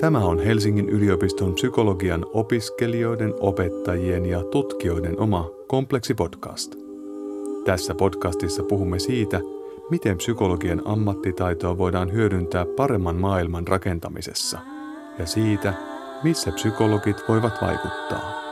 Tämä on Helsingin yliopiston psykologian opiskelijoiden, opettajien ja tutkijoiden oma kompleksipodcast. Tässä podcastissa puhumme siitä, miten psykologian ammattitaitoa voidaan hyödyntää paremman maailman rakentamisessa ja siitä, missä psykologit voivat vaikuttaa.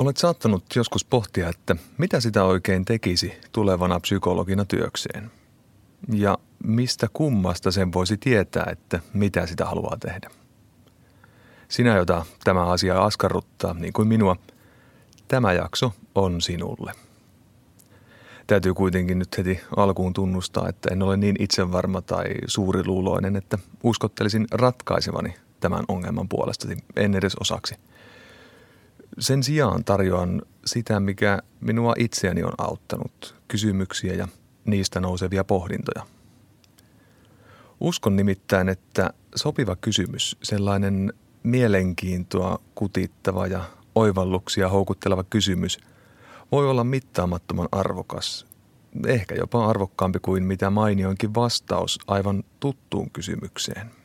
Olet saattanut joskus pohtia, että mitä sitä oikein tekisi tulevana psykologina työkseen. Ja mistä kummasta sen voisi tietää, että mitä sitä haluaa tehdä. Sinä, jota tämä asia askarruttaa, niin kuin minua, tämä jakso on sinulle. Täytyy kuitenkin nyt heti alkuun tunnustaa, että en ole niin itsevarma tai suuriluuloinen, että uskottelisin ratkaisevani tämän ongelman puolesta, en edes osaksi – sen sijaan tarjoan sitä, mikä minua itseäni on auttanut, kysymyksiä ja niistä nousevia pohdintoja. Uskon nimittäin, että sopiva kysymys, sellainen mielenkiintoa kutittava ja oivalluksia houkutteleva kysymys, voi olla mittaamattoman arvokas, ehkä jopa arvokkaampi kuin mitä mainioinkin vastaus aivan tuttuun kysymykseen –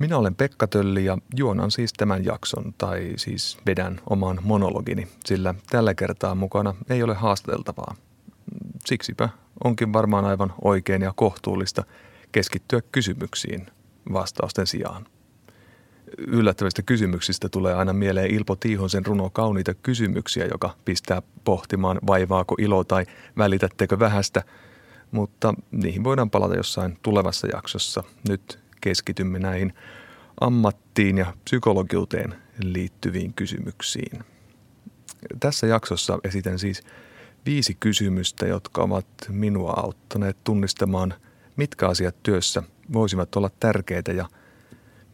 minä olen Pekka Tölli ja juonan siis tämän jakson, tai siis vedän oman monologini, sillä tällä kertaa mukana ei ole haastateltavaa. Siksipä onkin varmaan aivan oikein ja kohtuullista keskittyä kysymyksiin vastausten sijaan. Yllättävistä kysymyksistä tulee aina mieleen Ilpo Tiihosen runo kauniita kysymyksiä, joka pistää pohtimaan vaivaako ilo tai välitättekö vähästä, mutta niihin voidaan palata jossain tulevassa jaksossa. Nyt keskitymme näihin ammattiin ja psykologiuteen liittyviin kysymyksiin. Tässä jaksossa esitän siis viisi kysymystä, jotka ovat minua auttaneet tunnistamaan, mitkä asiat työssä voisivat olla tärkeitä ja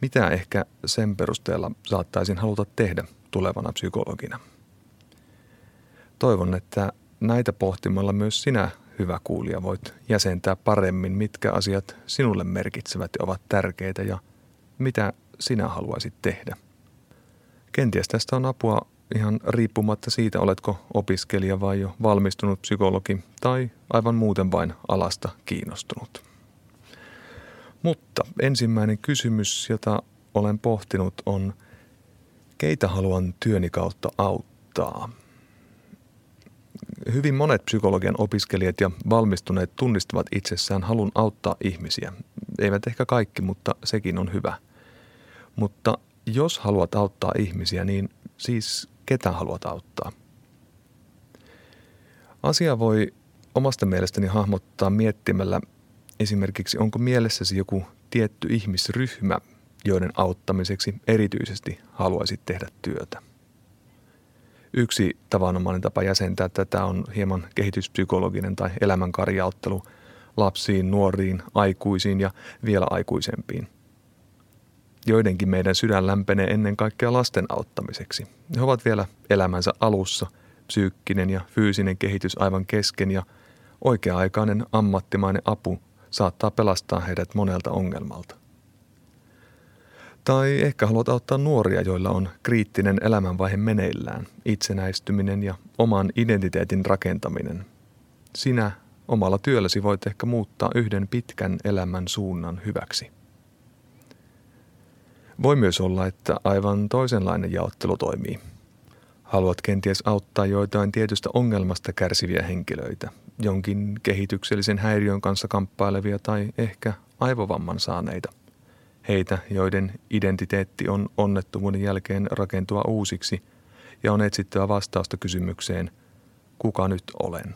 mitä ehkä sen perusteella saattaisin haluta tehdä tulevana psykologina. Toivon, että näitä pohtimalla myös sinä hyvä kuulija, voit jäsentää paremmin, mitkä asiat sinulle merkitsevät ja ovat tärkeitä ja mitä sinä haluaisit tehdä. Kenties tästä on apua ihan riippumatta siitä, oletko opiskelija vai jo valmistunut psykologi tai aivan muuten vain alasta kiinnostunut. Mutta ensimmäinen kysymys, jota olen pohtinut, on, keitä haluan työni kautta auttaa – Hyvin monet psykologian opiskelijat ja valmistuneet tunnistavat itsessään halun auttaa ihmisiä. Eivät ehkä kaikki, mutta sekin on hyvä. Mutta jos haluat auttaa ihmisiä, niin siis ketä haluat auttaa? Asia voi omasta mielestäni hahmottaa miettimällä esimerkiksi, onko mielessäsi joku tietty ihmisryhmä, joiden auttamiseksi erityisesti haluaisit tehdä työtä. Yksi tavanomainen tapa jäsentää tätä on hieman kehityspsykologinen tai elämänkarjauttelu lapsiin, nuoriin, aikuisiin ja vielä aikuisempiin. Joidenkin meidän sydän lämpenee ennen kaikkea lasten auttamiseksi. He ovat vielä elämänsä alussa, psyykkinen ja fyysinen kehitys aivan kesken ja oikea-aikainen ammattimainen apu saattaa pelastaa heidät monelta ongelmalta. Tai ehkä haluat auttaa nuoria, joilla on kriittinen elämänvaihe meneillään, itsenäistyminen ja oman identiteetin rakentaminen. Sinä omalla työlläsi voit ehkä muuttaa yhden pitkän elämän suunnan hyväksi. Voi myös olla, että aivan toisenlainen jaottelu toimii. Haluat kenties auttaa joitain tietystä ongelmasta kärsiviä henkilöitä, jonkin kehityksellisen häiriön kanssa kamppailevia tai ehkä aivovamman saaneita – heitä, joiden identiteetti on onnettomuuden jälkeen rakentua uusiksi ja on etsittävä vastausta kysymykseen, kuka nyt olen?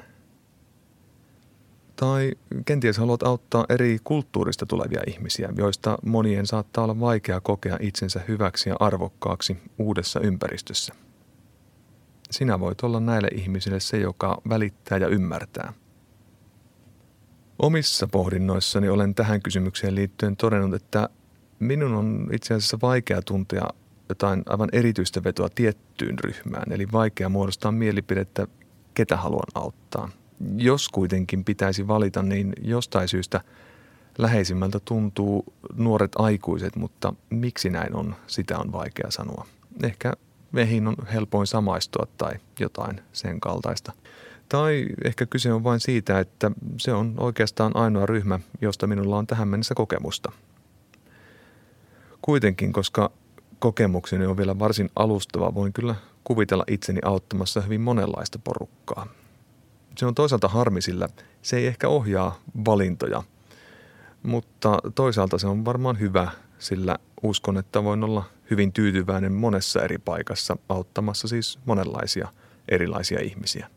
Tai kenties haluat auttaa eri kulttuurista tulevia ihmisiä, joista monien saattaa olla vaikea kokea itsensä hyväksi ja arvokkaaksi uudessa ympäristössä. Sinä voit olla näille ihmisille se, joka välittää ja ymmärtää. Omissa pohdinnoissani olen tähän kysymykseen liittyen todennut, että minun on itse asiassa vaikea tuntea jotain aivan erityistä vetoa tiettyyn ryhmään, eli vaikea muodostaa mielipidettä, ketä haluan auttaa. Jos kuitenkin pitäisi valita, niin jostain syystä läheisimmältä tuntuu nuoret aikuiset, mutta miksi näin on, sitä on vaikea sanoa. Ehkä meihin on helpoin samaistua tai jotain sen kaltaista. Tai ehkä kyse on vain siitä, että se on oikeastaan ainoa ryhmä, josta minulla on tähän mennessä kokemusta. Kuitenkin, koska kokemukseni on vielä varsin alustava, voin kyllä kuvitella itseni auttamassa hyvin monenlaista porukkaa. Se on toisaalta harmi, sillä se ei ehkä ohjaa valintoja, mutta toisaalta se on varmaan hyvä, sillä uskon, että voin olla hyvin tyytyväinen monessa eri paikassa auttamassa siis monenlaisia erilaisia ihmisiä.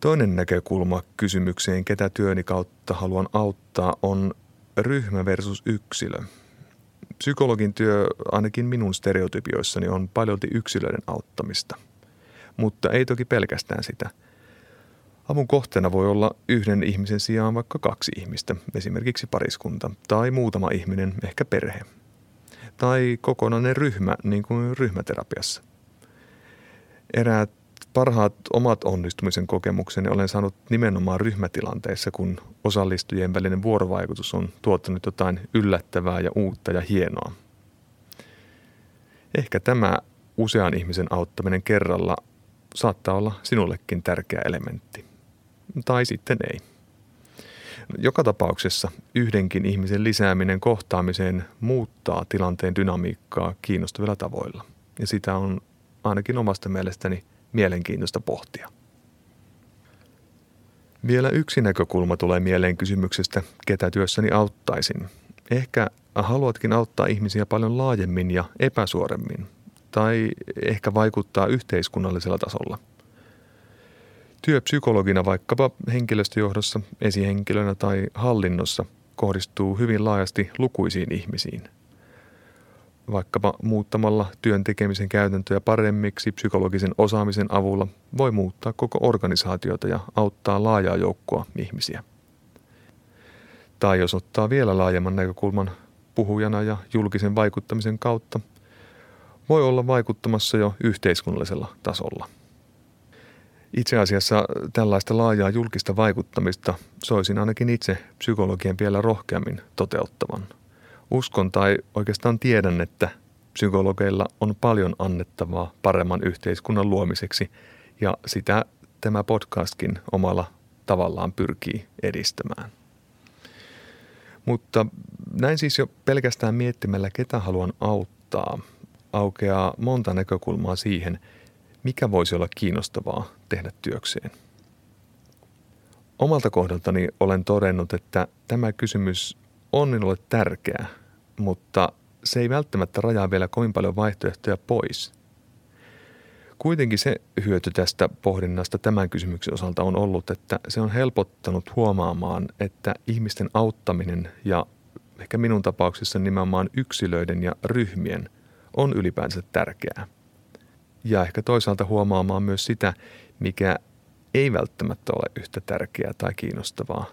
Toinen näkökulma kysymykseen, ketä työni kautta haluan auttaa, on ryhmä versus yksilö. Psykologin työ ainakin minun stereotypioissani on paljolti yksilöiden auttamista, mutta ei toki pelkästään sitä. Avun kohteena voi olla yhden ihmisen sijaan vaikka kaksi ihmistä, esimerkiksi pariskunta, tai muutama ihminen, ehkä perhe. Tai kokonainen ryhmä, niin kuin ryhmäterapiassa. Eräät parhaat omat onnistumisen kokemukseni olen saanut nimenomaan ryhmätilanteissa, kun osallistujien välinen vuorovaikutus on tuottanut jotain yllättävää ja uutta ja hienoa. Ehkä tämä usean ihmisen auttaminen kerralla saattaa olla sinullekin tärkeä elementti. Tai sitten ei. Joka tapauksessa yhdenkin ihmisen lisääminen kohtaamiseen muuttaa tilanteen dynamiikkaa kiinnostavilla tavoilla. Ja sitä on ainakin omasta mielestäni – mielenkiintoista pohtia. Vielä yksi näkökulma tulee mieleen kysymyksestä, ketä työssäni auttaisin. Ehkä haluatkin auttaa ihmisiä paljon laajemmin ja epäsuoremmin, tai ehkä vaikuttaa yhteiskunnallisella tasolla. Työpsykologina vaikkapa henkilöstöjohdossa, esihenkilönä tai hallinnossa kohdistuu hyvin laajasti lukuisiin ihmisiin – vaikkapa muuttamalla työn tekemisen käytäntöjä paremmiksi psykologisen osaamisen avulla voi muuttaa koko organisaatiota ja auttaa laajaa joukkoa ihmisiä. Tai jos ottaa vielä laajemman näkökulman puhujana ja julkisen vaikuttamisen kautta, voi olla vaikuttamassa jo yhteiskunnallisella tasolla. Itse asiassa tällaista laajaa julkista vaikuttamista soisin ainakin itse psykologian vielä rohkeammin toteuttavan – Uskon tai oikeastaan tiedän, että psykologeilla on paljon annettavaa paremman yhteiskunnan luomiseksi ja sitä tämä podcastkin omalla tavallaan pyrkii edistämään. Mutta näin siis jo pelkästään miettimällä, ketä haluan auttaa, aukeaa monta näkökulmaa siihen, mikä voisi olla kiinnostavaa tehdä työkseen. Omalta kohdaltani olen todennut, että tämä kysymys on minulle tärkeä mutta se ei välttämättä rajaa vielä kovin paljon vaihtoehtoja pois. Kuitenkin se hyöty tästä pohdinnasta tämän kysymyksen osalta on ollut, että se on helpottanut huomaamaan, että ihmisten auttaminen ja ehkä minun tapauksessa nimenomaan yksilöiden ja ryhmien on ylipäänsä tärkeää. Ja ehkä toisaalta huomaamaan myös sitä, mikä ei välttämättä ole yhtä tärkeää tai kiinnostavaa.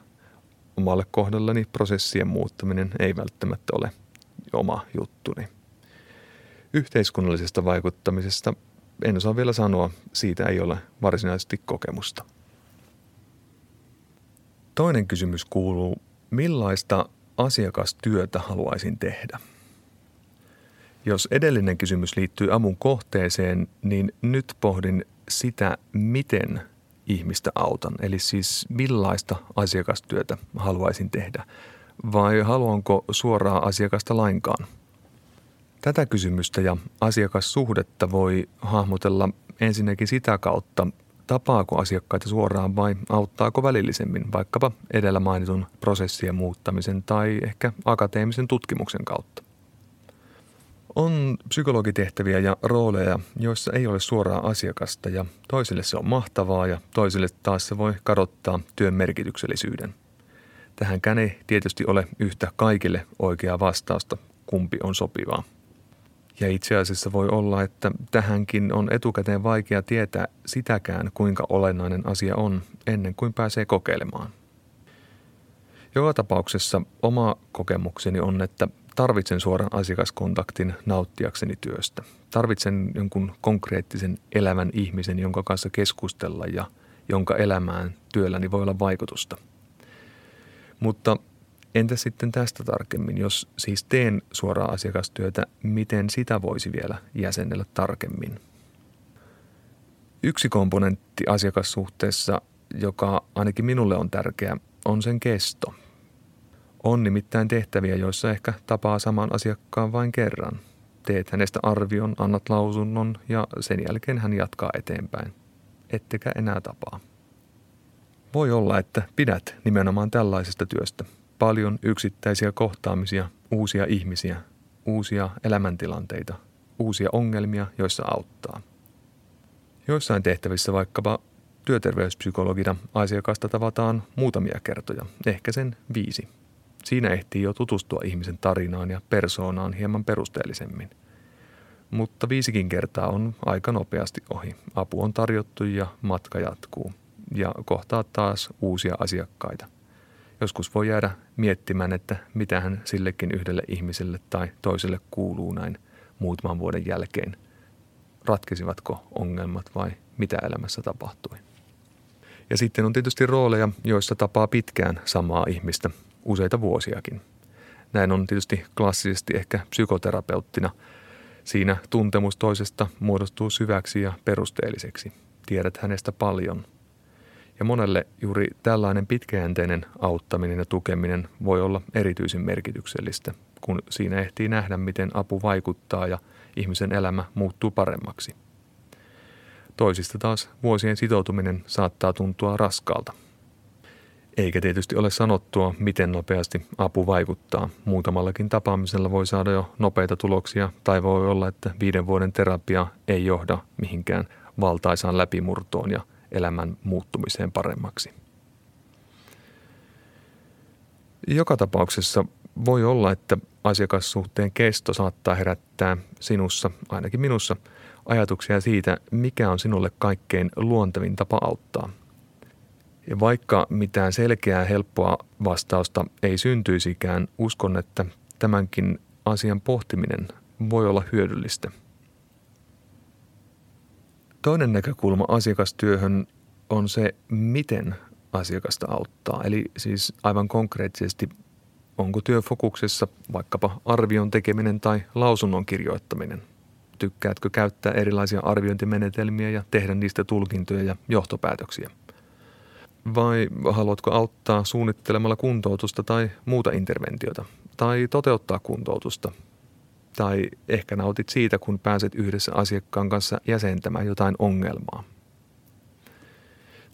Omalle kohdallani prosessien muuttaminen ei välttämättä ole oma juttuni. Yhteiskunnallisesta vaikuttamisesta en osaa vielä sanoa, siitä ei ole varsinaisesti kokemusta. Toinen kysymys kuuluu, millaista asiakastyötä haluaisin tehdä? Jos edellinen kysymys liittyy avun kohteeseen, niin nyt pohdin sitä, miten ihmistä autan. Eli siis millaista asiakastyötä haluaisin tehdä vai haluanko suoraa asiakasta lainkaan? Tätä kysymystä ja asiakassuhdetta voi hahmotella ensinnäkin sitä kautta, tapaako asiakkaita suoraan vai auttaako välillisemmin vaikkapa edellä mainitun prosessien muuttamisen tai ehkä akateemisen tutkimuksen kautta. On psykologitehtäviä ja rooleja, joissa ei ole suoraa asiakasta ja toisille se on mahtavaa ja toisille taas se voi kadottaa työn merkityksellisyyden – Tähänkään ei tietysti ole yhtä kaikille oikeaa vastausta, kumpi on sopivaa. Ja itse asiassa voi olla, että tähänkin on etukäteen vaikea tietää sitäkään, kuinka olennainen asia on, ennen kuin pääsee kokeilemaan. Joka tapauksessa oma kokemukseni on, että tarvitsen suoran asiakaskontaktin nauttiakseni työstä. Tarvitsen jonkun konkreettisen elävän ihmisen, jonka kanssa keskustella ja jonka elämään työlläni voi olla vaikutusta – mutta Entä sitten tästä tarkemmin, jos siis teen suoraa asiakastyötä, miten sitä voisi vielä jäsennellä tarkemmin? Yksi komponentti asiakassuhteessa, joka ainakin minulle on tärkeä, on sen kesto. On nimittäin tehtäviä, joissa ehkä tapaa saman asiakkaan vain kerran. Teet hänestä arvion, annat lausunnon ja sen jälkeen hän jatkaa eteenpäin. Ettekä enää tapaa. Voi olla, että pidät nimenomaan tällaisesta työstä. Paljon yksittäisiä kohtaamisia, uusia ihmisiä, uusia elämäntilanteita, uusia ongelmia, joissa auttaa. Joissain tehtävissä vaikkapa työterveyspsykologina asiakasta tavataan muutamia kertoja, ehkä sen viisi. Siinä ehtii jo tutustua ihmisen tarinaan ja persoonaan hieman perusteellisemmin. Mutta viisikin kertaa on aika nopeasti ohi. Apu on tarjottu ja matka jatkuu – ja kohtaa taas uusia asiakkaita. Joskus voi jäädä miettimään, että mitä hän sillekin yhdelle ihmiselle tai toiselle kuuluu näin muutaman vuoden jälkeen. Ratkesivatko ongelmat vai mitä elämässä tapahtui? Ja sitten on tietysti rooleja, joissa tapaa pitkään samaa ihmistä, useita vuosiakin. Näin on tietysti klassisesti ehkä psykoterapeuttina. Siinä tuntemus toisesta muodostuu syväksi ja perusteelliseksi. Tiedät hänestä paljon – ja monelle juuri tällainen pitkäjänteinen auttaminen ja tukeminen voi olla erityisen merkityksellistä, kun siinä ehtii nähdä, miten apu vaikuttaa ja ihmisen elämä muuttuu paremmaksi. Toisista taas vuosien sitoutuminen saattaa tuntua raskaalta. Eikä tietysti ole sanottua, miten nopeasti apu vaikuttaa. Muutamallakin tapaamisella voi saada jo nopeita tuloksia, tai voi olla, että viiden vuoden terapia ei johda mihinkään valtaisaan läpimurtoon ja – elämän muuttumiseen paremmaksi. Joka tapauksessa voi olla, että asiakassuhteen kesto saattaa herättää sinussa, ainakin minussa, ajatuksia siitä, mikä on sinulle kaikkein luontevin tapa auttaa. Ja vaikka mitään selkeää helppoa vastausta ei syntyisikään, uskon, että tämänkin asian pohtiminen voi olla hyödyllistä – Toinen näkökulma asiakastyöhön on se, miten asiakasta auttaa. Eli siis aivan konkreettisesti, onko työfokuksessa vaikkapa arvion tekeminen tai lausunnon kirjoittaminen? Tykkäätkö käyttää erilaisia arviointimenetelmiä ja tehdä niistä tulkintoja ja johtopäätöksiä? Vai haluatko auttaa suunnittelemalla kuntoutusta tai muuta interventiota? Tai toteuttaa kuntoutusta tai ehkä nautit siitä, kun pääset yhdessä asiakkaan kanssa jäsentämään jotain ongelmaa.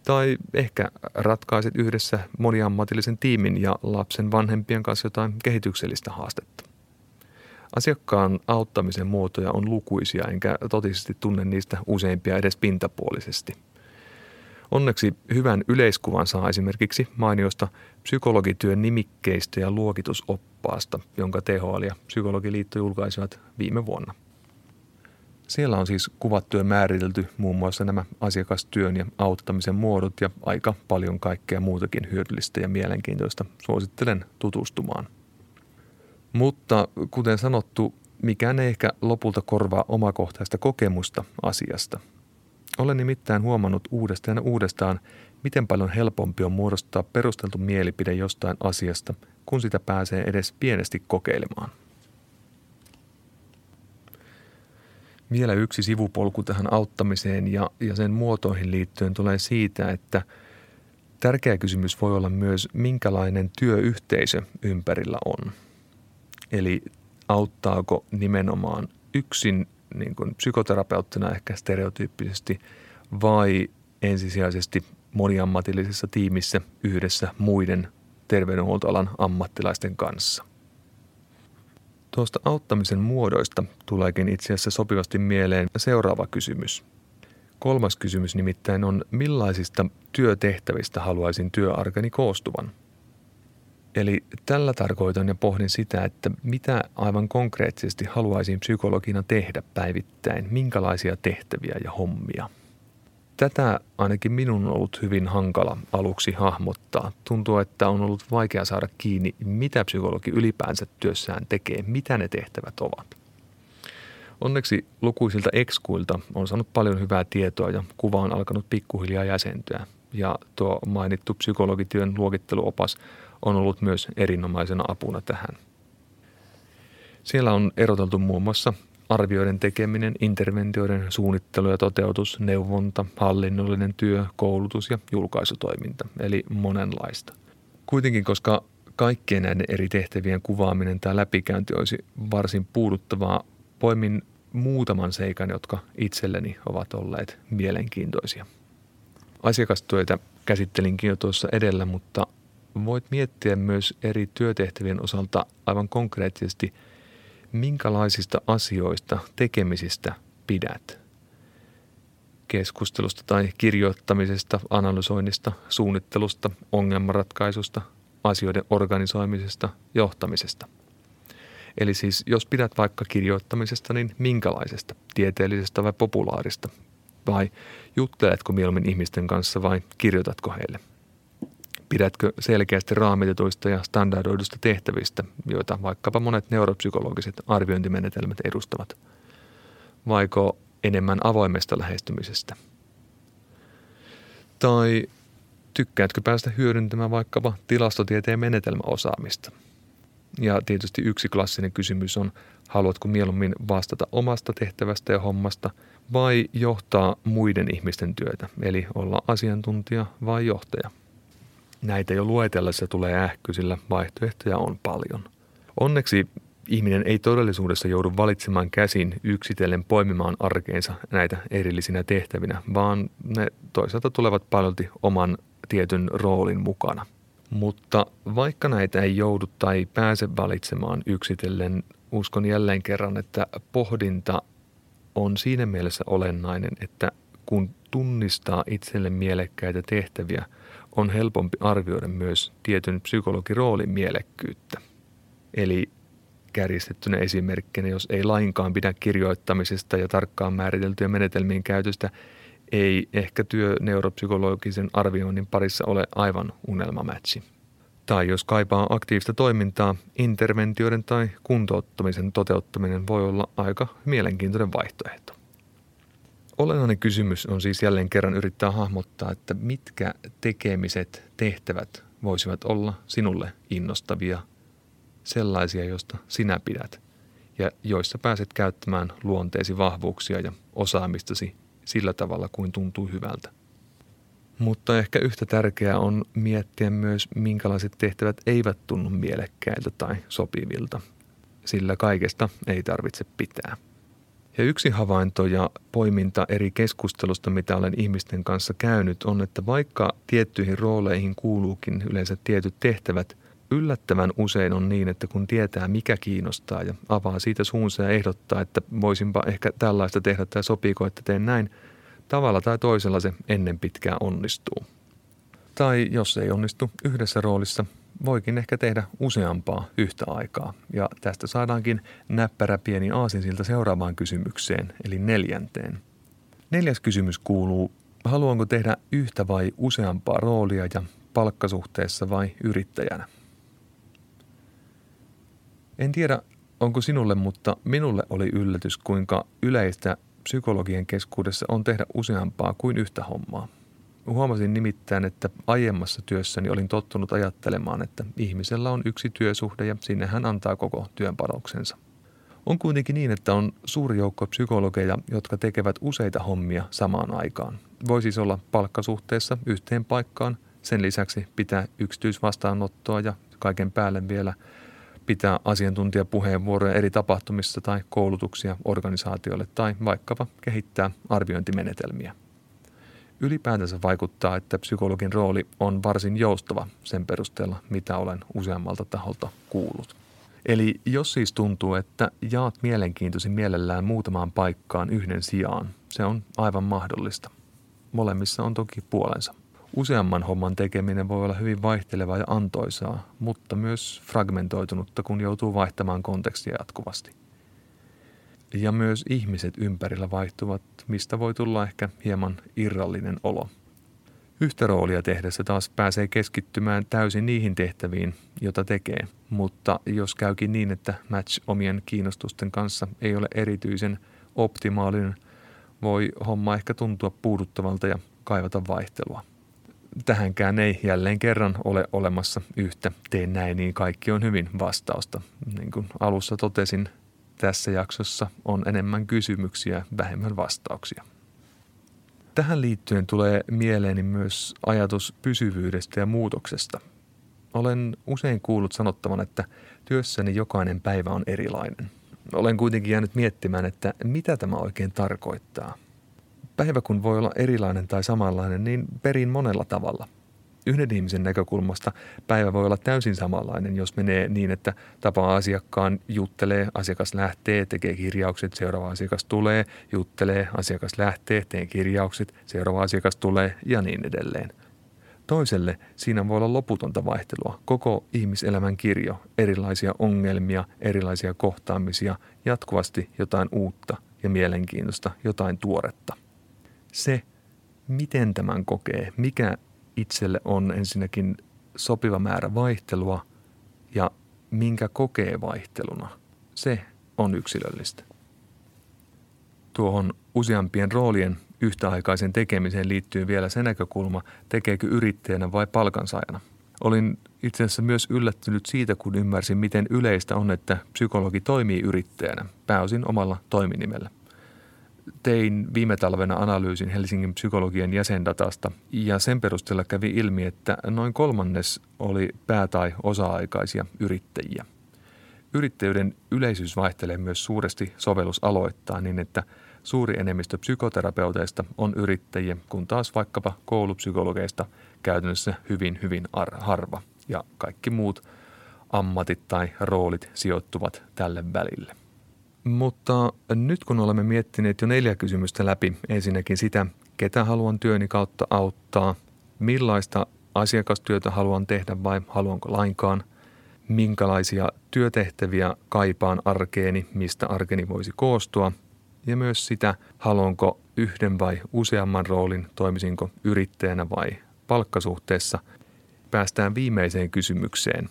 Tai ehkä ratkaiset yhdessä moniammatillisen tiimin ja lapsen vanhempien kanssa jotain kehityksellistä haastetta. Asiakkaan auttamisen muotoja on lukuisia, enkä totisesti tunne niistä useimpia edes pintapuolisesti – Onneksi hyvän yleiskuvan saa esimerkiksi mainiosta psykologityön nimikkeistä ja luokitusoppaasta, jonka THL ja Psykologiliitto julkaisivat viime vuonna. Siellä on siis kuvattu ja määritelty muun muassa nämä asiakastyön ja auttamisen muodot ja aika paljon kaikkea muutakin hyödyllistä ja mielenkiintoista. Suosittelen tutustumaan. Mutta kuten sanottu, mikään ei ehkä lopulta korvaa omakohtaista kokemusta asiasta – olen nimittäin huomannut uudestaan ja uudestaan, miten paljon helpompi on muodostaa perusteltu mielipide jostain asiasta, kun sitä pääsee edes pienesti kokeilemaan. Vielä yksi sivupolku tähän auttamiseen ja, ja sen muotoihin liittyen tulee siitä, että tärkeä kysymys voi olla myös, minkälainen työyhteisö ympärillä on. Eli auttaako nimenomaan yksin niin kuin psykoterapeuttina ehkä stereotyyppisesti vai ensisijaisesti moniammatillisessa tiimissä yhdessä muiden terveydenhuoltoalan ammattilaisten kanssa. Tuosta auttamisen muodoista tuleekin itse asiassa sopivasti mieleen seuraava kysymys. Kolmas kysymys nimittäin on, millaisista työtehtävistä haluaisin työarkani koostuvan – Eli tällä tarkoitan ja pohdin sitä, että mitä aivan konkreettisesti haluaisin psykologina tehdä päivittäin, minkälaisia tehtäviä ja hommia. Tätä ainakin minun on ollut hyvin hankala aluksi hahmottaa. Tuntuu, että on ollut vaikea saada kiinni, mitä psykologi ylipäänsä työssään tekee, mitä ne tehtävät ovat. Onneksi lukuisilta ekskuilta on saanut paljon hyvää tietoa ja kuva on alkanut pikkuhiljaa jäsentyä. ja tuo mainittu psykologityön luokitteluopas on ollut myös erinomaisena apuna tähän. Siellä on eroteltu muun muassa arvioiden tekeminen, interventioiden suunnittelu ja toteutus, neuvonta, hallinnollinen työ, koulutus ja julkaisutoiminta, eli monenlaista. Kuitenkin, koska kaikkien näiden eri tehtävien kuvaaminen tai läpikäynti olisi varsin puuduttavaa, poimin muutaman seikan, jotka itselleni ovat olleet mielenkiintoisia. Asiakastyötä käsittelinkin jo tuossa edellä, mutta voit miettiä myös eri työtehtävien osalta aivan konkreettisesti, minkälaisista asioista, tekemisistä pidät. Keskustelusta tai kirjoittamisesta, analysoinnista, suunnittelusta, ongelmanratkaisusta, asioiden organisoimisesta, johtamisesta. Eli siis jos pidät vaikka kirjoittamisesta, niin minkälaisesta? Tieteellisestä vai populaarista? Vai jutteletko mieluummin ihmisten kanssa vai kirjoitatko heille? Pidätkö selkeästi raamitetuista ja standardoidusta tehtävistä, joita vaikkapa monet neuropsykologiset arviointimenetelmät edustavat? Vaiko enemmän avoimesta lähestymisestä? Tai tykkäätkö päästä hyödyntämään vaikkapa tilastotieteen menetelmäosaamista? Ja tietysti yksi klassinen kysymys on, haluatko mieluummin vastata omasta tehtävästä ja hommasta vai johtaa muiden ihmisten työtä, eli olla asiantuntija vai johtaja? Näitä jo luetellessa tulee ähky, sillä vaihtoehtoja on paljon. Onneksi ihminen ei todellisuudessa joudu valitsemaan käsin yksitellen poimimaan arkeensa näitä erillisinä tehtävinä, vaan ne toisaalta tulevat paljolti oman tietyn roolin mukana. Mutta vaikka näitä ei joudu tai pääse valitsemaan yksitellen, uskon jälleen kerran, että pohdinta on siinä mielessä olennainen, että kun tunnistaa itselle mielekkäitä tehtäviä, on helpompi arvioida myös tietyn psykologiroolin mielekkyyttä. Eli kärjistettynä esimerkkinä, jos ei lainkaan pidä kirjoittamisesta ja tarkkaan määriteltyjen menetelmien käytöstä, ei ehkä työ neuropsykologisen arvioinnin parissa ole aivan unelmamätsi. Tai jos kaipaa aktiivista toimintaa, interventioiden tai kuntouttamisen toteuttaminen voi olla aika mielenkiintoinen vaihtoehto. Olennainen kysymys on siis jälleen kerran yrittää hahmottaa, että mitkä tekemiset, tehtävät voisivat olla sinulle innostavia, sellaisia, joista sinä pidät ja joissa pääset käyttämään luonteesi vahvuuksia ja osaamistasi sillä tavalla kuin tuntuu hyvältä. Mutta ehkä yhtä tärkeää on miettiä myös, minkälaiset tehtävät eivät tunnu mielekkäiltä tai sopivilta, sillä kaikesta ei tarvitse pitää. Ja yksi havainto ja poiminta eri keskustelusta, mitä olen ihmisten kanssa käynyt, on, että vaikka tiettyihin rooleihin kuuluukin yleensä tietyt tehtävät, yllättävän usein on niin, että kun tietää mikä kiinnostaa ja avaa siitä suunsa ja ehdottaa, että voisinpa ehkä tällaista tehdä tai sopiiko, että teen näin, tavalla tai toisella se ennen pitkää onnistuu. Tai jos ei onnistu yhdessä roolissa, voikin ehkä tehdä useampaa yhtä aikaa. Ja tästä saadaankin näppärä pieni aasinsilta seuraavaan kysymykseen, eli neljänteen. Neljäs kysymys kuuluu, haluanko tehdä yhtä vai useampaa roolia ja palkkasuhteessa vai yrittäjänä? En tiedä, onko sinulle, mutta minulle oli yllätys, kuinka yleistä psykologien keskuudessa on tehdä useampaa kuin yhtä hommaa. Huomasin nimittäin, että aiemmassa työssäni olin tottunut ajattelemaan, että ihmisellä on yksi työsuhde ja sinne hän antaa koko työn panoksensa. On kuitenkin niin, että on suuri joukko psykologeja, jotka tekevät useita hommia samaan aikaan. Voi siis olla palkkasuhteessa yhteen paikkaan, sen lisäksi pitää yksityisvastaanottoa ja kaiken päälle vielä pitää asiantuntijapuheenvuoroja eri tapahtumissa tai koulutuksia organisaatioille tai vaikkapa kehittää arviointimenetelmiä. Ylipäätänsä vaikuttaa, että psykologin rooli on varsin joustava sen perusteella, mitä olen useammalta taholta kuullut. Eli jos siis tuntuu, että jaat mielenkiintoisin mielellään muutamaan paikkaan yhden sijaan, se on aivan mahdollista. Molemmissa on toki puolensa. Useamman homman tekeminen voi olla hyvin vaihtelevaa ja antoisaa, mutta myös fragmentoitunutta, kun joutuu vaihtamaan kontekstia jatkuvasti. Ja myös ihmiset ympärillä vaihtuvat, mistä voi tulla ehkä hieman irrallinen olo. Yhtä roolia tehdessä taas pääsee keskittymään täysin niihin tehtäviin, jota tekee, mutta jos käykin niin, että match omien kiinnostusten kanssa ei ole erityisen optimaalinen, voi homma ehkä tuntua puuduttavalta ja kaivata vaihtelua – tähänkään ei jälleen kerran ole olemassa yhtä teen näin, niin kaikki on hyvin vastausta. Niin kuin alussa totesin, tässä jaksossa on enemmän kysymyksiä, vähemmän vastauksia. Tähän liittyen tulee mieleeni myös ajatus pysyvyydestä ja muutoksesta. Olen usein kuullut sanottavan, että työssäni jokainen päivä on erilainen. Olen kuitenkin jäänyt miettimään, että mitä tämä oikein tarkoittaa. Päivä kun voi olla erilainen tai samanlainen, niin perin monella tavalla – yhden ihmisen näkökulmasta päivä voi olla täysin samanlainen, jos menee niin, että tapaa asiakkaan, juttelee, asiakas lähtee, tekee kirjaukset, seuraava asiakas tulee, juttelee, asiakas lähtee, tekee kirjaukset, seuraava asiakas tulee ja niin edelleen. Toiselle siinä voi olla loputonta vaihtelua, koko ihmiselämän kirjo, erilaisia ongelmia, erilaisia kohtaamisia, jatkuvasti jotain uutta ja mielenkiintoista, jotain tuoretta. Se, miten tämän kokee, mikä itselle on ensinnäkin sopiva määrä vaihtelua ja minkä kokee vaihteluna. Se on yksilöllistä. Tuohon useampien roolien yhtäaikaisen tekemiseen liittyy vielä se näkökulma, tekeekö yrittäjänä vai palkansaajana. Olin itse asiassa myös yllättynyt siitä, kun ymmärsin, miten yleistä on, että psykologi toimii yrittäjänä, pääosin omalla toiminimellä – tein viime talvena analyysin Helsingin psykologian jäsendatasta ja sen perusteella kävi ilmi, että noin kolmannes oli pää- tai osa-aikaisia yrittäjiä. Yrittäjyyden yleisyys vaihtelee myös suuresti sovellusaloittain niin, että suuri enemmistö psykoterapeuteista on yrittäjiä, kun taas vaikkapa koulupsykologeista käytännössä hyvin hyvin harva ja kaikki muut ammatit tai roolit sijoittuvat tälle välille. Mutta nyt kun olemme miettineet jo neljä kysymystä läpi, ensinnäkin sitä, ketä haluan työni kautta auttaa, millaista asiakastyötä haluan tehdä vai haluanko lainkaan, minkälaisia työtehtäviä kaipaan arkeeni, mistä arkeni voisi koostua, ja myös sitä, haluanko yhden vai useamman roolin, toimisinko yrittäjänä vai palkkasuhteessa, päästään viimeiseen kysymykseen,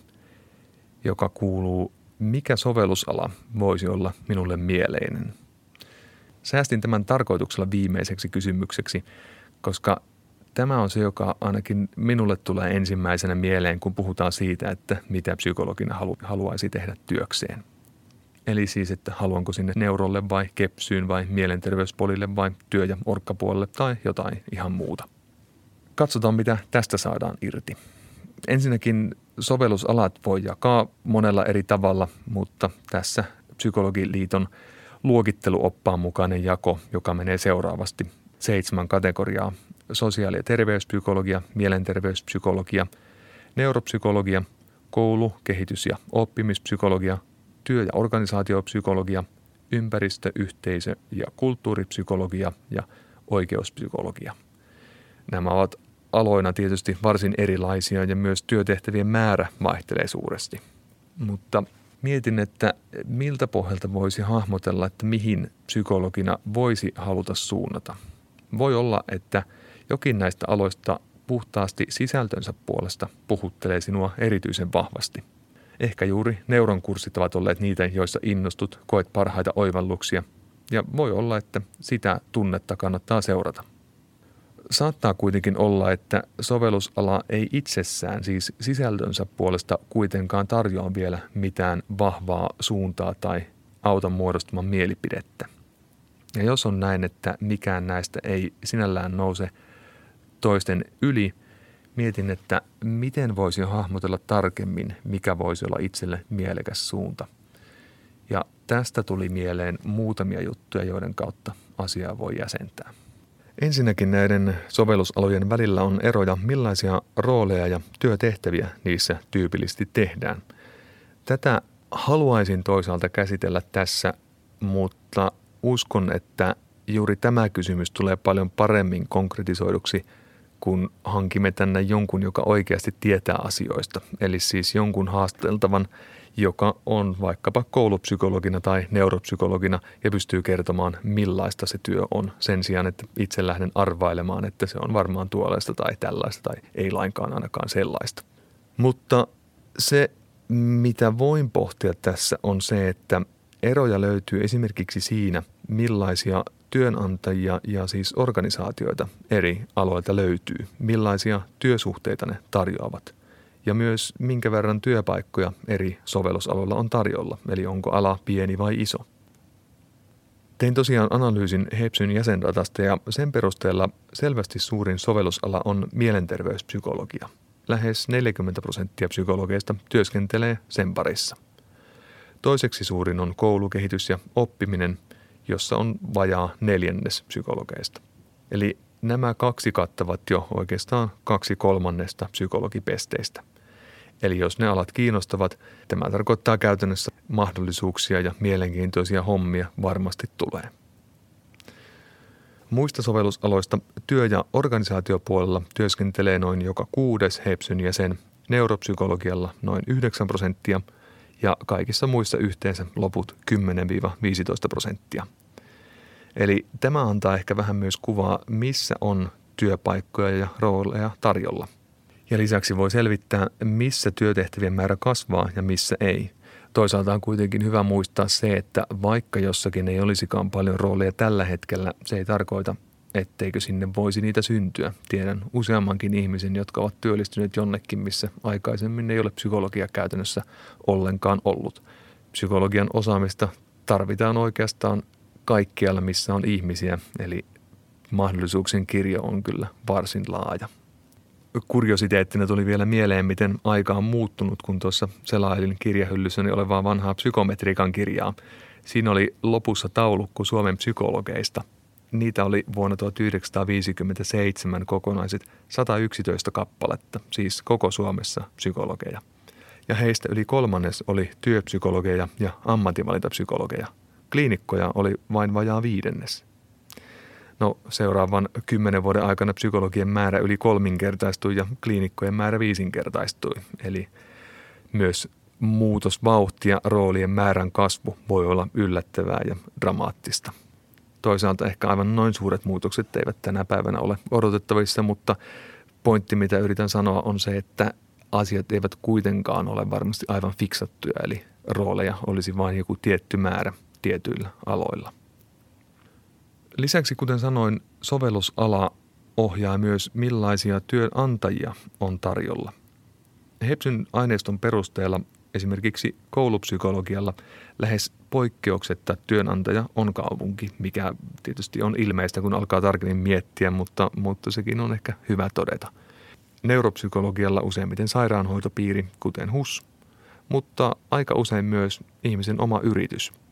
joka kuuluu mikä sovellusala voisi olla minulle mieleinen? Säästin tämän tarkoituksella viimeiseksi kysymykseksi, koska tämä on se, joka ainakin minulle tulee ensimmäisenä mieleen, kun puhutaan siitä, että mitä psykologina halu- haluaisi tehdä työkseen. Eli siis, että haluanko sinne neurolle vai kepsyyn vai mielenterveyspolille vai työ- ja orkkapuolelle tai jotain ihan muuta. Katsotaan, mitä tästä saadaan irti. Ensinnäkin sovellusalat voi jakaa monella eri tavalla, mutta tässä Psykologiliiton luokitteluoppaan mukainen jako, joka menee seuraavasti seitsemän kategoriaa. Sosiaali- ja terveyspsykologia, mielenterveyspsykologia, neuropsykologia, koulu-, kehitys- ja oppimispsykologia, työ- ja organisaatiopsykologia, ympäristö-, yhteisö- ja kulttuuripsykologia ja oikeuspsykologia. Nämä ovat aloina tietysti varsin erilaisia ja myös työtehtävien määrä vaihtelee suuresti. Mutta mietin, että miltä pohjalta voisi hahmotella, että mihin psykologina voisi haluta suunnata. Voi olla, että jokin näistä aloista puhtaasti sisältönsä puolesta puhuttelee sinua erityisen vahvasti. Ehkä juuri neuronkurssit ovat olleet niitä, joissa innostut, koet parhaita oivalluksia, ja voi olla, että sitä tunnetta kannattaa seurata. Saattaa kuitenkin olla, että sovellusala ei itsessään, siis sisältönsä puolesta kuitenkaan tarjoa vielä mitään vahvaa suuntaa tai auta muodostamaan mielipidettä. Ja jos on näin, että mikään näistä ei sinällään nouse toisten yli, mietin, että miten voisi hahmotella tarkemmin, mikä voisi olla itselle mielekäs suunta. Ja tästä tuli mieleen muutamia juttuja, joiden kautta asiaa voi jäsentää. Ensinnäkin näiden sovellusalojen välillä on eroja, millaisia rooleja ja työtehtäviä niissä tyypillisesti tehdään. Tätä haluaisin toisaalta käsitellä tässä, mutta uskon, että juuri tämä kysymys tulee paljon paremmin konkretisoiduksi, kun hankimme tänne jonkun, joka oikeasti tietää asioista. Eli siis jonkun haasteltavan, joka on vaikkapa koulupsykologina tai neuropsykologina ja pystyy kertomaan, millaista se työ on. Sen sijaan, että itse lähden arvailemaan, että se on varmaan tuollaista tai tällaista tai ei lainkaan ainakaan sellaista. Mutta se, mitä voin pohtia tässä on se, että eroja löytyy esimerkiksi siinä, millaisia työnantajia ja siis organisaatioita eri aloilta löytyy, millaisia työsuhteita ne tarjoavat ja myös minkä verran työpaikkoja eri sovellusaloilla on tarjolla, eli onko ala pieni vai iso. Tein tosiaan analyysin Hepsyn jäsendatasta ja sen perusteella selvästi suurin sovellusala on mielenterveyspsykologia. Lähes 40 prosenttia psykologeista työskentelee sen parissa. Toiseksi suurin on koulukehitys ja oppiminen, jossa on vajaa neljännes psykologeista. Eli nämä kaksi kattavat jo oikeastaan kaksi kolmannesta psykologipesteistä. Eli jos ne alat kiinnostavat, tämä tarkoittaa käytännössä mahdollisuuksia ja mielenkiintoisia hommia varmasti tulee. Muista sovellusaloista työ- ja organisaatiopuolella työskentelee noin joka kuudes Hepsyn jäsen, neuropsykologialla noin 9 prosenttia ja kaikissa muissa yhteensä loput 10-15 prosenttia. Eli tämä antaa ehkä vähän myös kuvaa, missä on työpaikkoja ja rooleja tarjolla – ja lisäksi voi selvittää, missä työtehtävien määrä kasvaa ja missä ei. Toisaalta on kuitenkin hyvä muistaa se, että vaikka jossakin ei olisikaan paljon rooleja tällä hetkellä, se ei tarkoita, etteikö sinne voisi niitä syntyä. Tiedän useammankin ihmisen, jotka ovat työllistyneet jonnekin, missä aikaisemmin ei ole psykologia käytännössä ollenkaan ollut. Psykologian osaamista tarvitaan oikeastaan kaikkialla, missä on ihmisiä, eli mahdollisuuksien kirjo on kyllä varsin laaja kuriositeettina tuli vielä mieleen, miten aika on muuttunut, kun tuossa selailin kirjahyllyssä niin olevaa vanhaa psykometriikan kirjaa. Siinä oli lopussa taulukko Suomen psykologeista. Niitä oli vuonna 1957 kokonaiset 111 kappaletta, siis koko Suomessa psykologeja. Ja heistä yli kolmannes oli työpsykologeja ja ammatinvalintapsykologeja. Kliinikkoja oli vain vajaa viidennes. No seuraavan kymmenen vuoden aikana psykologien määrä yli kolminkertaistui ja kliinikkojen määrä viisinkertaistui. Eli myös muutosvauhti ja roolien määrän kasvu voi olla yllättävää ja dramaattista. Toisaalta ehkä aivan noin suuret muutokset eivät tänä päivänä ole odotettavissa, mutta pointti mitä yritän sanoa on se, että asiat eivät kuitenkaan ole varmasti aivan fiksattuja, eli rooleja olisi vain joku tietty määrä tietyillä aloilla. Lisäksi, kuten sanoin, sovellusala ohjaa myös millaisia työnantajia on tarjolla. Hepsyn aineiston perusteella esimerkiksi koulupsykologialla lähes poikkeuksetta työnantaja on kaupunki, mikä tietysti on ilmeistä, kun alkaa tarkemmin miettiä, mutta, mutta sekin on ehkä hyvä todeta. Neuropsykologialla useimmiten sairaanhoitopiiri, kuten HUS, mutta aika usein myös ihmisen oma yritys –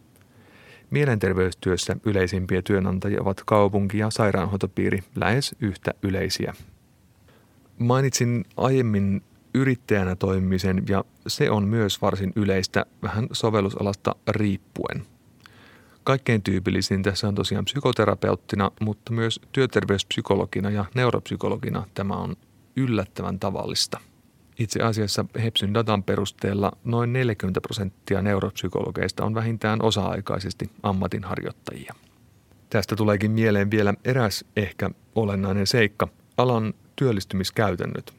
Mielenterveystyössä yleisimpiä työnantajia ovat kaupunki ja sairaanhoitopiiri lähes yhtä yleisiä. Mainitsin aiemmin yrittäjänä toimimisen ja se on myös varsin yleistä vähän sovellusalasta riippuen. Kaikkein tyypillisin tässä on tosiaan psykoterapeuttina, mutta myös työterveyspsykologina ja neuropsykologina tämä on yllättävän tavallista – itse asiassa Hepsyn datan perusteella noin 40 prosenttia neuropsykologeista on vähintään osa-aikaisesti ammatinharjoittajia. Tästä tuleekin mieleen vielä eräs ehkä olennainen seikka, alan työllistymiskäytännöt.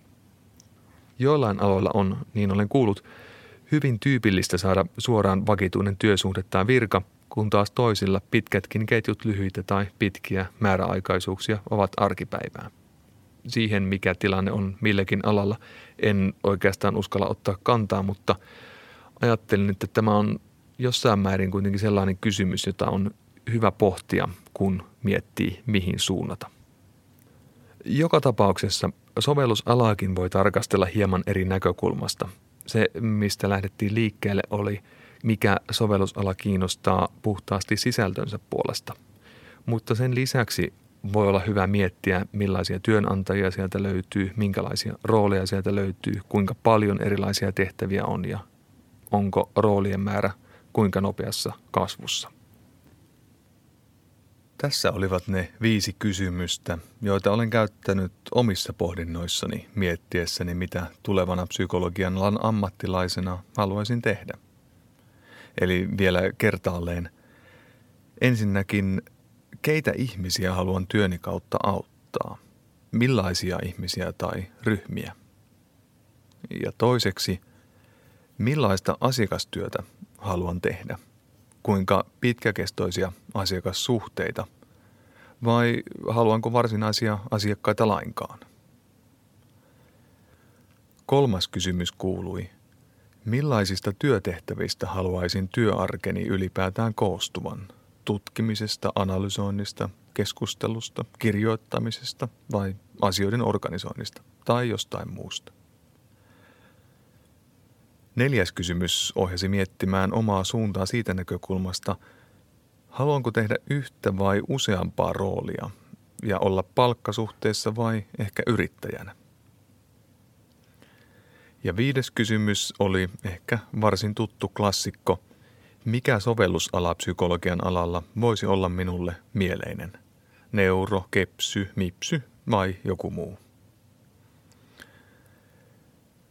Joillain aloilla on, niin olen kuullut, hyvin tyypillistä saada suoraan vakituinen työsuhde tai virka, kun taas toisilla pitkätkin ketjut lyhyitä tai pitkiä määräaikaisuuksia ovat arkipäivää siihen, mikä tilanne on milläkin alalla, en oikeastaan uskalla ottaa kantaa, mutta ajattelin, että tämä on jossain määrin kuitenkin sellainen kysymys, jota on hyvä pohtia, kun miettii, mihin suunnata. Joka tapauksessa sovellusalaakin voi tarkastella hieman eri näkökulmasta. Se, mistä lähdettiin liikkeelle, oli, mikä sovellusala kiinnostaa puhtaasti sisältönsä puolesta. Mutta sen lisäksi voi olla hyvä miettiä, millaisia työnantajia sieltä löytyy, minkälaisia rooleja sieltä löytyy, kuinka paljon erilaisia tehtäviä on ja onko roolien määrä kuinka nopeassa kasvussa. Tässä olivat ne viisi kysymystä, joita olen käyttänyt omissa pohdinnoissani miettiessäni, mitä tulevana psykologian alan ammattilaisena haluaisin tehdä. Eli vielä kertaalleen. Ensinnäkin keitä ihmisiä haluan työni kautta auttaa? Millaisia ihmisiä tai ryhmiä? Ja toiseksi, millaista asiakastyötä haluan tehdä? kuinka pitkäkestoisia asiakassuhteita vai haluanko varsinaisia asiakkaita lainkaan? Kolmas kysymys kuului, millaisista työtehtävistä haluaisin työarkeni ylipäätään koostuvan? Tutkimisesta, analysoinnista, keskustelusta, kirjoittamisesta vai asioiden organisoinnista tai jostain muusta? Neljäs kysymys ohjasi miettimään omaa suuntaa siitä näkökulmasta, haluanko tehdä yhtä vai useampaa roolia ja olla palkkasuhteessa vai ehkä yrittäjänä. Ja viides kysymys oli ehkä varsin tuttu klassikko. Mikä sovellusala psykologian alalla voisi olla minulle mieleinen? Neuro, kepsy, mipsy vai joku muu?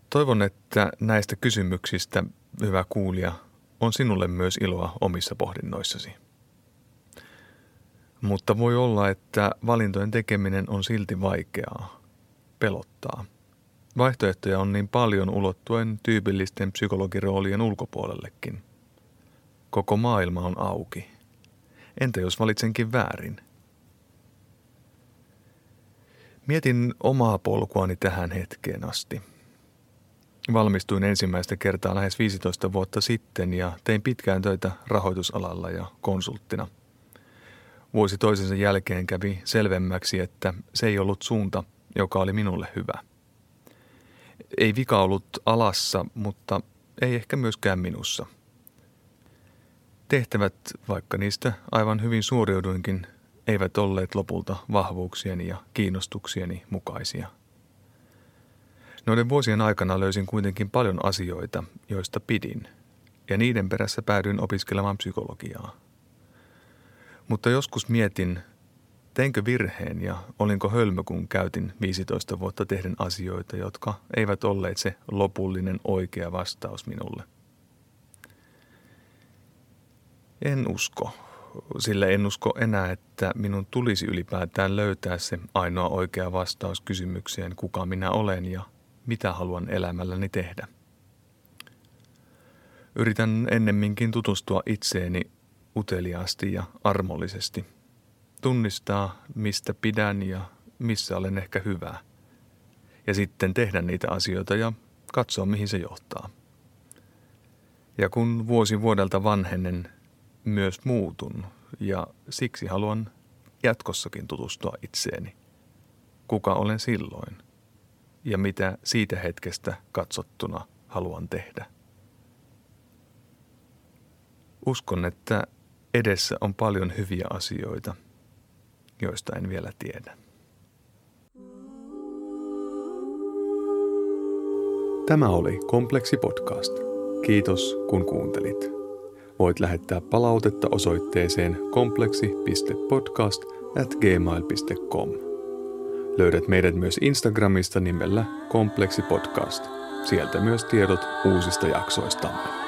Toivon, että näistä kysymyksistä, hyvä kuulija, on sinulle myös iloa omissa pohdinnoissasi. Mutta voi olla, että valintojen tekeminen on silti vaikeaa, pelottaa. Vaihtoehtoja on niin paljon ulottuen tyypillisten psykologiroolien ulkopuolellekin. Koko maailma on auki. Entä jos valitsenkin väärin? Mietin omaa polkuani tähän hetkeen asti – Valmistuin ensimmäistä kertaa lähes 15 vuotta sitten ja tein pitkään töitä rahoitusalalla ja konsulttina. Vuosi toisensa jälkeen kävi selvemmäksi, että se ei ollut suunta, joka oli minulle hyvä. Ei vika ollut alassa, mutta ei ehkä myöskään minussa. Tehtävät, vaikka niistä aivan hyvin suoriuduinkin, eivät olleet lopulta vahvuuksieni ja kiinnostuksieni mukaisia – Noiden vuosien aikana löysin kuitenkin paljon asioita, joista pidin, ja niiden perässä päädyin opiskelemaan psykologiaa. Mutta joskus mietin, teinkö virheen ja olinko hölmö, kun käytin 15 vuotta tehden asioita, jotka eivät olleet se lopullinen oikea vastaus minulle. En usko, sillä en usko enää, että minun tulisi ylipäätään löytää se ainoa oikea vastaus kysymykseen, kuka minä olen ja mitä haluan elämälläni tehdä. Yritän ennemminkin tutustua itseeni uteliaasti ja armollisesti. Tunnistaa, mistä pidän ja missä olen ehkä hyvä. Ja sitten tehdä niitä asioita ja katsoa, mihin se johtaa. Ja kun vuosi vuodelta vanhenen, myös muutun ja siksi haluan jatkossakin tutustua itseeni. Kuka olen silloin – ja mitä siitä hetkestä katsottuna haluan tehdä. Uskon, että edessä on paljon hyviä asioita, joista en vielä tiedä. Tämä oli Kompleksi podcast. Kiitos kun kuuntelit. Voit lähettää palautetta osoitteeseen kompleksi.podcast at gmail.com. Löydät meidät myös Instagramista nimellä Kompleksi Podcast. Sieltä myös tiedot uusista jaksoistamme.